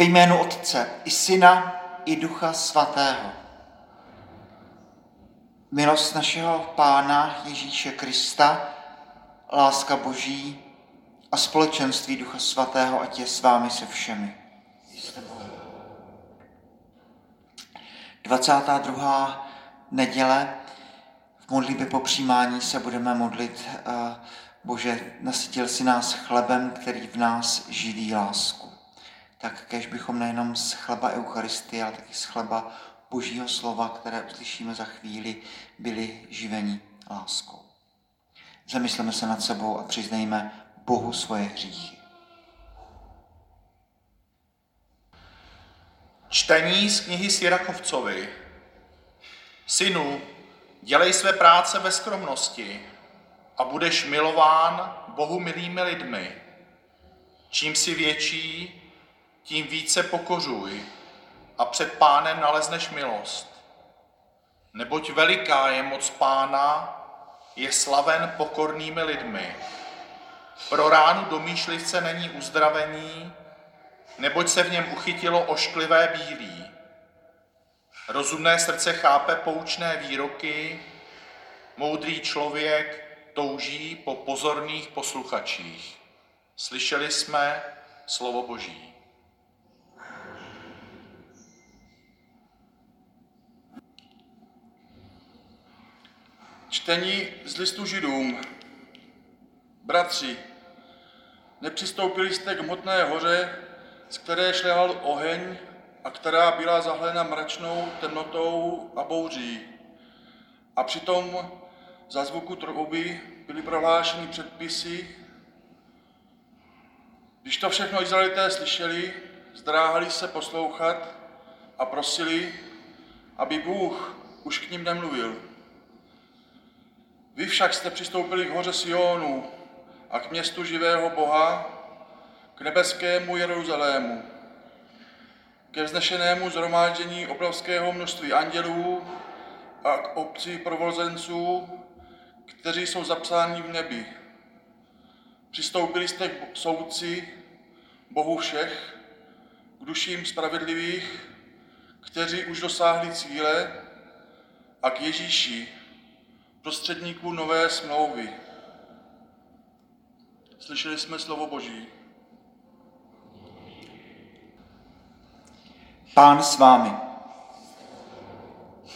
Ve jménu Otce i Syna i Ducha Svatého. Milost našeho Pána Ježíše Krista, láska Boží a společenství Ducha Svatého, ať je s vámi se všemi. 22. neděle v modlitbě po přijímání se budeme modlit Bože, nasytil si nás chlebem, který v nás živí lásku. Tak kež bychom nejenom z chleba Eucharistie, ale taky z chleba Božího slova, které uslyšíme za chvíli, byli živeni láskou. Zamysleme se nad sebou a přiznejme Bohu svoje hříchy. Čtení z knihy Sirakovcovi. Synu, dělej své práce ve skromnosti, a budeš milován Bohu milými lidmi. Čím si větší, tím více pokořuj a před pánem nalezneš milost. Neboť veliká je moc pána, je slaven pokornými lidmi. Pro ránu domýšlivce není uzdravení, neboť se v něm uchytilo ošklivé bílí. Rozumné srdce chápe poučné výroky, moudrý člověk touží po pozorných posluchačích. Slyšeli jsme slovo Boží. Čtení z listu židům. Bratři, nepřistoupili jste k hmotné hoře, z které šlehal oheň a která byla zahlena mračnou temnotou a bouří. A přitom za zvuku trouby byly prohlášeny předpisy. Když to všechno Izraelité slyšeli, zdráhali se poslouchat a prosili, aby Bůh už k ním nemluvil. Vy však jste přistoupili k hoře Sionu a k městu živého Boha, k nebeskému Jeruzalému, ke vznešenému zhromáždění obrovského množství andělů a k obci provozenců, kteří jsou zapsáni v nebi. Přistoupili jste k soudci, Bohu všech, k duším spravedlivých, kteří už dosáhli cíle, a k Ježíši, prostředníků nové smlouvy. Slyšeli jsme slovo Boží. Pán s vámi.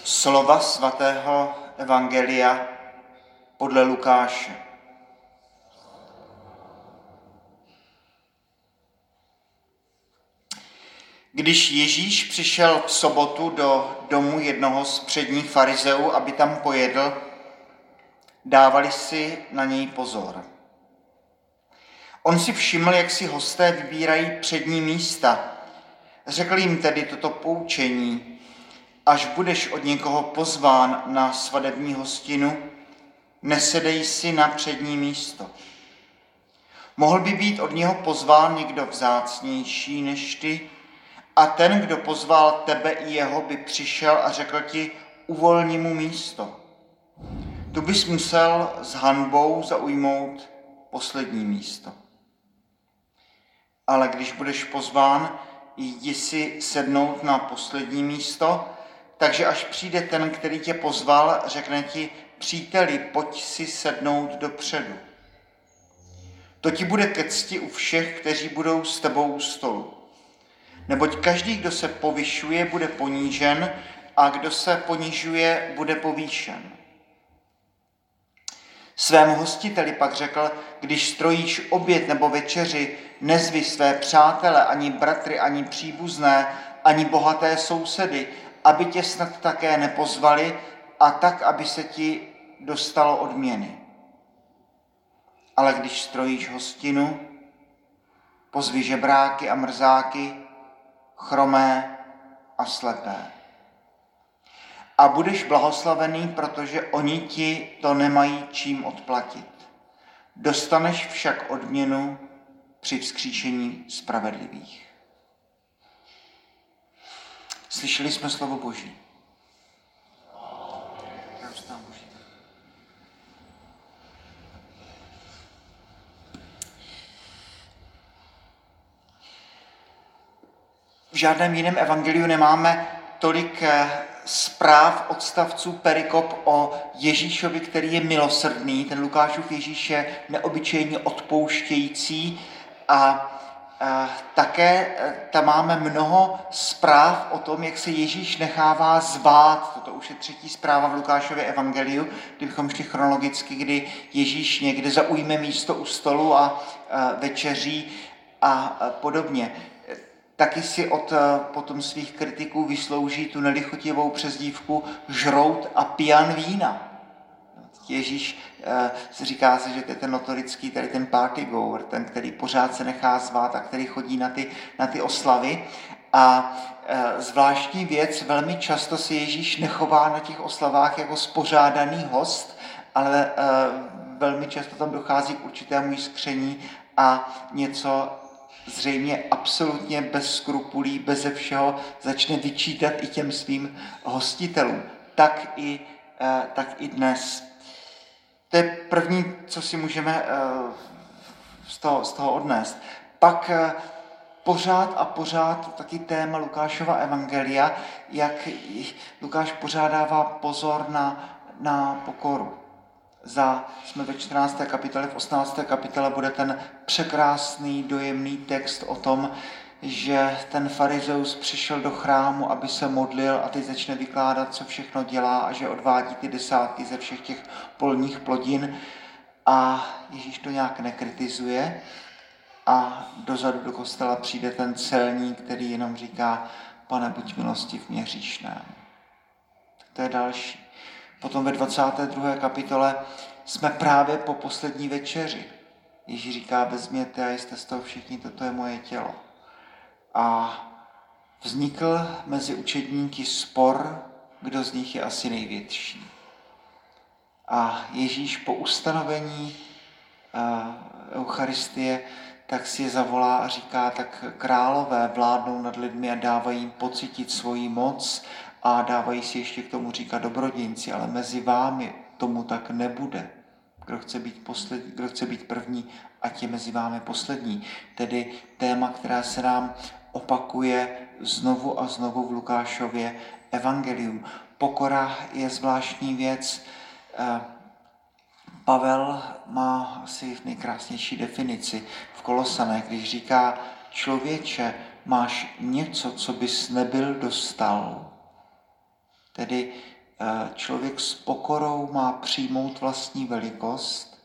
Slova svatého Evangelia podle Lukáše. Když Ježíš přišel v sobotu do domu jednoho z předních farizeů, aby tam pojedl, dávali si na něj pozor. On si všiml, jak si hosté vybírají přední místa. Řekl jim tedy toto poučení, až budeš od někoho pozván na svadební hostinu, nesedej si na přední místo. Mohl by být od něho pozván někdo vzácnější než ty, a ten, kdo pozval tebe i jeho, by přišel a řekl ti, uvolni mu místo. Tu bys musel s hanbou zaujmout poslední místo. Ale když budeš pozván, jdi si sednout na poslední místo, takže až přijde ten, který tě pozval, řekne ti, příteli, pojď si sednout dopředu. To ti bude ke cti u všech, kteří budou s tebou u stolu. Neboť každý, kdo se povyšuje, bude ponížen a kdo se ponižuje, bude povýšen. Svému hostiteli pak řekl, když strojíš oběd nebo večeři, nezvi své přátele, ani bratry, ani příbuzné, ani bohaté sousedy, aby tě snad také nepozvali a tak, aby se ti dostalo odměny. Ale když strojíš hostinu, pozvi žebráky a mrzáky, chromé a slepé. A budeš blahoslavený, protože oni ti to nemají čím odplatit. Dostaneš však odměnu při vzkříšení spravedlivých. Slyšeli jsme slovo Boží. v žádném jiném evangeliu nemáme tolik eh, zpráv odstavců perikop o Ježíšovi, který je milosrdný. Ten Lukášův Ježíš je neobyčejně odpouštějící a také e, tam máme mnoho zpráv o tom, jak se Ježíš nechává zvát. Toto už je třetí zpráva v Lukášově evangeliu, kdybychom šli chronologicky, kdy Ježíš někde zaujme místo u stolu a večeří a podobně. Taky si od e, potom svých kritiků vyslouží tu nelichotivou přezdívku žrout a pijan vína. Ježíš eh, se říká se, že to je ten notorický, tady ten party goer, ten, který pořád se nechá zvát a který chodí na ty, na ty oslavy. A eh, zvláštní věc, velmi často se Ježíš nechová na těch oslavách jako spořádaný host, ale eh, velmi často tam dochází k určitému jiskření a něco zřejmě absolutně bez skrupulí, beze všeho začne vyčítat i těm svým hostitelům. Tak i, tak i dnes. To je první, co si můžeme eh, z toho, z toho odnést. Pak eh, pořád a pořád taky téma Lukášova evangelia, jak Lukáš pořádává pozor na, na pokoru. Za, jsme ve 14. kapitole, v 18. kapitole bude ten překrásný, dojemný text o tom, že ten farizeus přišel do chrámu, aby se modlil a teď začne vykládat, co všechno dělá a že odvádí ty desátky ze všech těch polních plodin a Ježíš to nějak nekritizuje a dozadu do kostela přijde ten celník, který jenom říká, pane, buď milostiv mě hříšnému. To je další. Potom ve 22. kapitole jsme právě po poslední večeři. Ježíš říká, vezměte a jste z toho všichni, toto je moje tělo. A vznikl mezi učedníky spor, kdo z nich je asi největší. A Ježíš po ustanovení Eucharistie tak si je zavolá a říká, tak králové vládnou nad lidmi a dávají jim pocitit svoji moc a dávají si ještě k tomu říkat dobrodinci, ale mezi vámi tomu tak nebude. Kdo chce být, poslední, kdo chce být první, ať je mezi vámi poslední. Tedy téma, která se nám opakuje znovu a znovu v Lukášově evangelium. Pokora je zvláštní věc. Eh, Pavel má asi nejkrásnější definici v Kolosané, když říká, člověče, máš něco, co bys nebyl dostal. Tedy eh, člověk s pokorou má přijmout vlastní velikost,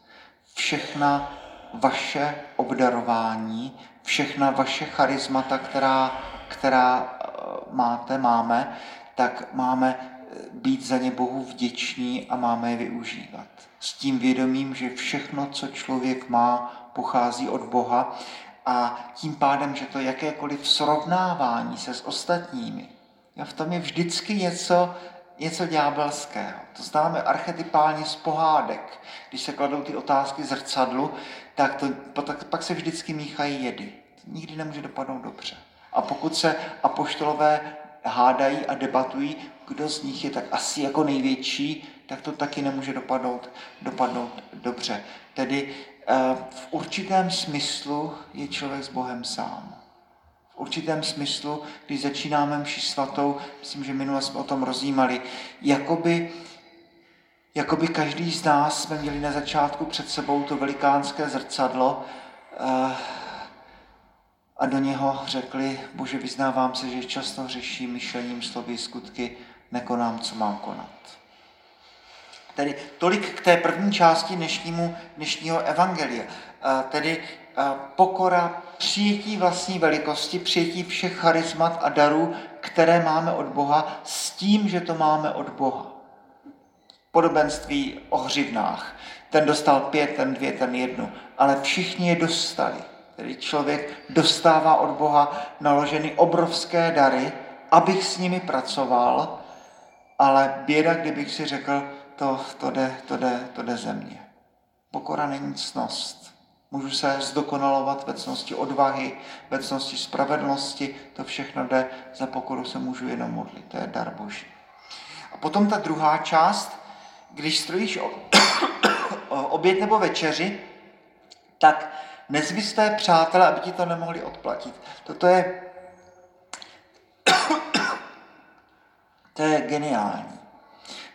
všechna vaše obdarování, všechna vaše charismata, která, která eh, máte, máme, tak máme eh, být za ně Bohu vděční a máme je využívat. S tím vědomím, že všechno, co člověk má, pochází od Boha a tím pádem, že to jakékoliv srovnávání se s ostatními, v tom je vždycky něco, něco ďábelského. To známe archetypálně z pohádek. Když se kladou ty otázky zrcadlu, tak, to, tak pak se vždycky míchají jedy. To nikdy nemůže dopadnout dobře. A pokud se apoštolové hádají a debatují, kdo z nich je tak asi jako největší, tak to taky nemůže dopadnout, dopadnout dobře. Tedy eh, v určitém smyslu je člověk s Bohem sám. Určitém smyslu, když začínáme mši svatou, myslím, že minule jsme o tom rozjímali, jakoby, jakoby každý z nás jsme měli na začátku před sebou to velikánské zrcadlo, eh, a do něho řekli, bože, vyznávám se, že často řeší myšlením, slovy, skutky, nekonám, co mám konat. Tedy tolik k té první části dnešnímu, dnešního evangelia. Tedy pokora, přijetí vlastní velikosti, přijetí všech charismat a darů, které máme od Boha, s tím, že to máme od Boha. Podobenství o hřivnách. Ten dostal pět, ten dvě, ten jednu, ale všichni je dostali který člověk dostává od Boha naloženy obrovské dary, abych s nimi pracoval, ale běda, kdybych si řekl, to, to, jde, to, jde, to jde ze mě. Pokora není cnost. Můžu se zdokonalovat ve cnosti odvahy, ve cnosti spravedlnosti, to všechno jde, za pokoru se můžu jenom modlit, to je dar Boží. A potom ta druhá část, když stojíš o, oběd nebo večeři, tak nezvisté přátelé, aby ti to nemohli odplatit. Toto je To je geniální.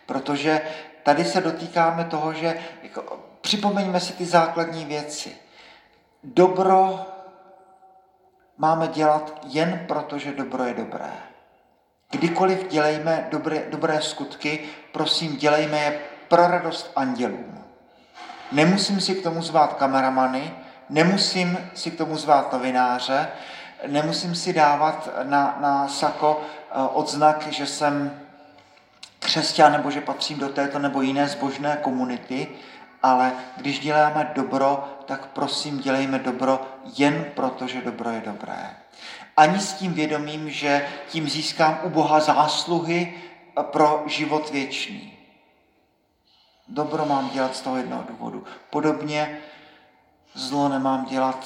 Protože tady se dotýkáme toho, že jako, připomeňme si ty základní věci. Dobro máme dělat jen proto, že dobro je dobré. Kdykoliv dělejme dobré, dobré skutky, prosím, dělejme je pro radost andělům. Nemusím si k tomu zvát kameramany, nemusím si k tomu zvát novináře, nemusím si dávat na, na sako eh, odznak, že jsem křesťan nebo že patřím do této nebo jiné zbožné komunity, ale když děláme dobro, tak prosím dělejme dobro jen proto, že dobro je dobré. Ani s tím vědomím, že tím získám u Boha zásluhy pro život věčný. Dobro mám dělat z toho jednoho důvodu. Podobně zlo nemám dělat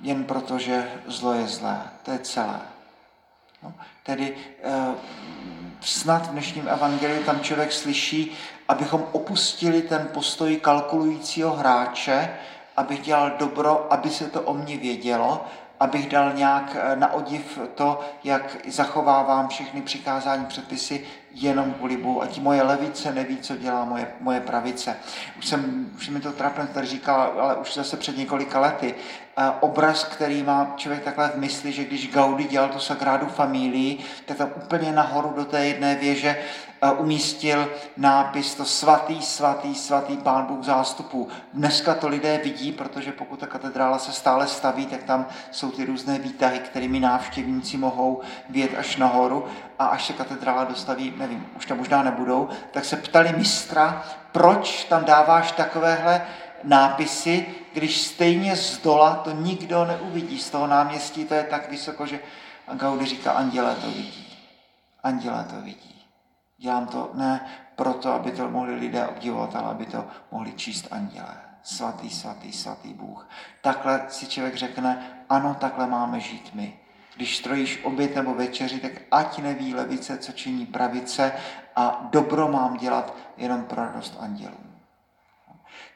jen proto, že zlo je zlé. To je celé. No, tedy eh, snad v dnešním evangeliu tam člověk slyší, abychom opustili ten postoj kalkulujícího hráče, abych dělal dobro, aby se to o mě vědělo, abych dal nějak eh, na odiv to, jak zachovávám všechny přikázání předpisy jenom kvůli Bohu. A moje levice neví, co dělá moje, moje pravice. Už jsem, už mi to trapně tady říkal, ale už zase před několika lety. Eh, obraz, který má člověk takhle v mysli, že když Gaudi dělal tu Sagradu Familii, tak tam úplně nahoru do té jedné věže umístil nápis to svatý, svatý, svatý pán Bůh zástupů. Dneska to lidé vidí, protože pokud ta katedrála se stále staví, tak tam jsou ty různé výtahy, kterými návštěvníci mohou vět až nahoru a až se katedrála dostaví, nevím, už tam možná nebudou, tak se ptali mistra, proč tam dáváš takovéhle nápisy, když stejně z dola to nikdo neuvidí. Z toho náměstí to je tak vysoko, že Gaudi říká, andělé to vidí. Andělé to vidí. Dělám to ne proto, aby to mohli lidé obdivovat, ale aby to mohli číst andělé. Svatý, svatý, svatý Bůh. Takhle si člověk řekne, ano, takhle máme žít my. Když strojíš oběd nebo večeři, tak ať neví levice, co činí pravice a dobro mám dělat jenom pro radost andělů.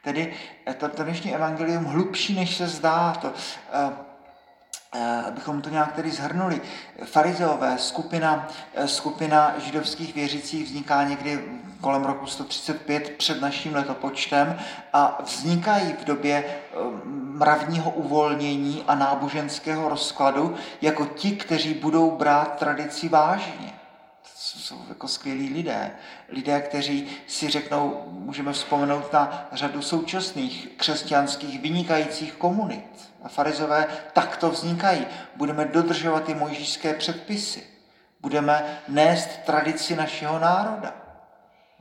Tedy to, dnešní evangelium hlubší, než se zdá. To, uh, abychom to nějak tedy zhrnuli. Farizeové, skupina, eh, skupina židovských věřících vzniká někdy kolem roku 135 před naším letopočtem a vznikají v době eh, mravního uvolnění a náboženského rozkladu jako ti, kteří budou brát tradici vážně. To jsou jako skvělí lidé. Lidé, kteří si řeknou, můžeme vzpomenout na řadu současných křesťanských vynikajících komunit a farizové takto vznikají. Budeme dodržovat ty mojžíšské předpisy. Budeme nést tradici našeho národa.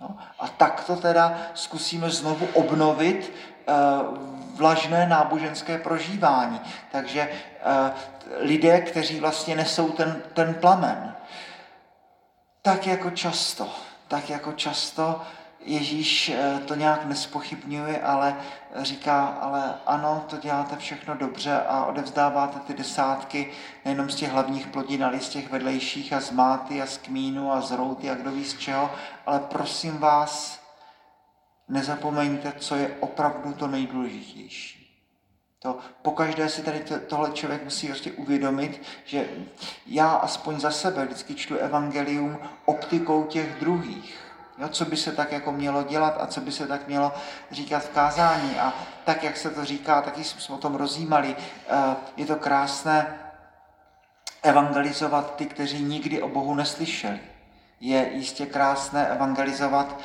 No, a takto teda zkusíme znovu obnovit uh, vlažné náboženské prožívání. Takže uh, lidé, kteří vlastně nesou ten, ten plamen, tak jako často, tak jako často Ježíš eh, to nějak nespochybňuje, ale říká, ale ano, to děláte všechno dobře a odevzdáváte ty desátky nejenom z těch hlavních plodin, ale z těch vedlejších a z máty a z kmínu a z routy a kdo ví z čeho, ale prosím vás, nezapomeňte, co je opravdu to nejdůležitější. To, pokaždé si tady to, tohle člověk musí prostě uvědomit, že já aspoň za sebe vždycky čtu evangelium optikou těch druhých Jo, co by se tak jako mělo dělat a co by se tak mělo říkat v kázání. A tak, jak se to říká, taky jsme o tom rozjímali. Eh, je to krásné evangelizovat ty, kteří nikdy o Bohu neslyšeli. Je jistě krásné evangelizovat,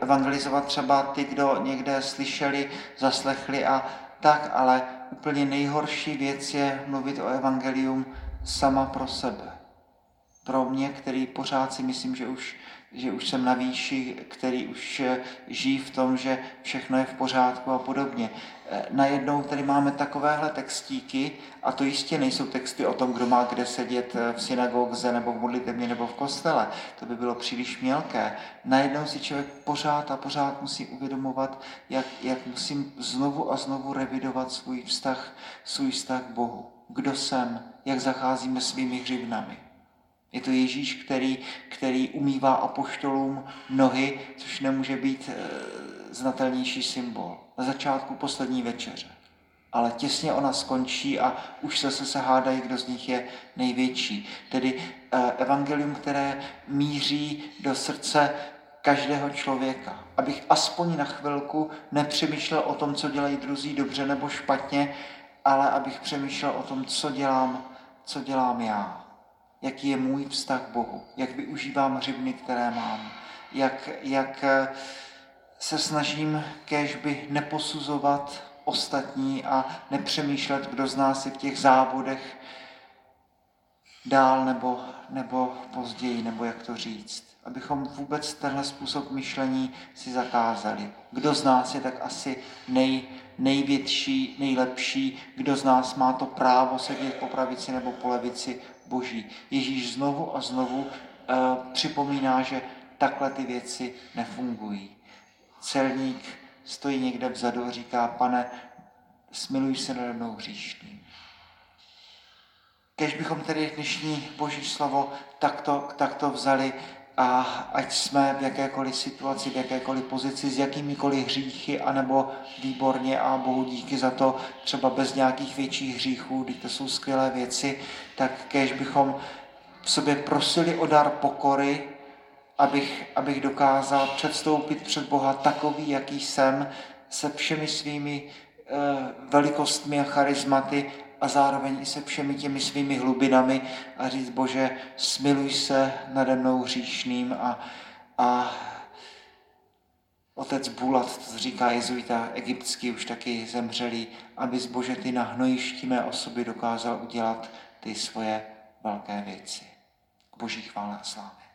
evangelizovat třeba ty, kdo někde slyšeli, zaslechli a tak, ale úplně nejhorší věc je mluvit o evangelium sama pro sebe. Pro mě, který pořád si myslím, že už že už jsem na výši, který už eh, žijí v tom, že všechno je v pořádku a podobně. Eh, najednou tady máme takovéhle textíky, a to jistě nejsou texty o tom, kdo má kde sedět eh, v synagogze nebo v modlitevně nebo v kostele. To by bylo příliš mělké. Najednou si člověk pořád a pořád musí uvědomovat, jak, jak musím znovu a znovu revidovat svůj vztah, svůj vztah k Bohu. Kdo jsem, jak zacházíme svými hřivnami. Je to Ježíš, který, který umývá apoštolům nohy, což nemůže být e, znatelnější symbol. Na začátku poslední večeře. ale těsně ona skončí a už zase se hádají, kdo z nich je největší. Tedy eh, evangelium, které míří do srdce každého člověka. Abych aspoň na chvilku nepřemýšlel o tom, co dělají druzí dobře nebo špatně, ale abych přemýšlel o tom, co dělám, co dělám já. Jaký je můj vztah k Bohu, jak využívám hřibny, které mám, jak, jak eh, se snažím kéžby neposuzovat ostatní a nepřemýšlet, kdo z nás je v těch závodech dál nebo, nebo později, nebo jak to říct. Abychom vůbec tenhle způsob myšlení si zakázali. Kdo z nás je tak asi nej, největší, nejlepší, kdo z nás má to právo sedět po pravici nebo po levici Boží. Ježíš znovu a znovu uh, připomíná, že takhle ty věci nefungují. Celník stojí někde vzadu a říká, pane, smiluj se nade mnou hříšným. Kež bychom tedy dnešní Boží slovo takto, takto vzali a ať jsme v jakékoliv situaci, v jakékoliv pozici, s jakýmikoliv hříchy, anebo výborně a Bohu díky za to, třeba bez nějakých větších hříchů, když to jsou skvělé věci, tak kež bychom v sobě prosili o dar pokory, abych, abych dokázal předstoupit před Boha takový, jaký jsem, se všemi svými e, velikostmi a charizmaty a zároveň i se všemi těmi svými hlubinami a říct, Bože, smiluj se nade mnou hříšným a, a otec Bulat, říká jezuita egyptský, už taky zemřelý, aby z Bože ty na hnojišti mé osoby dokázal udělat ty svoje velké věci. K boží chvále a slávě.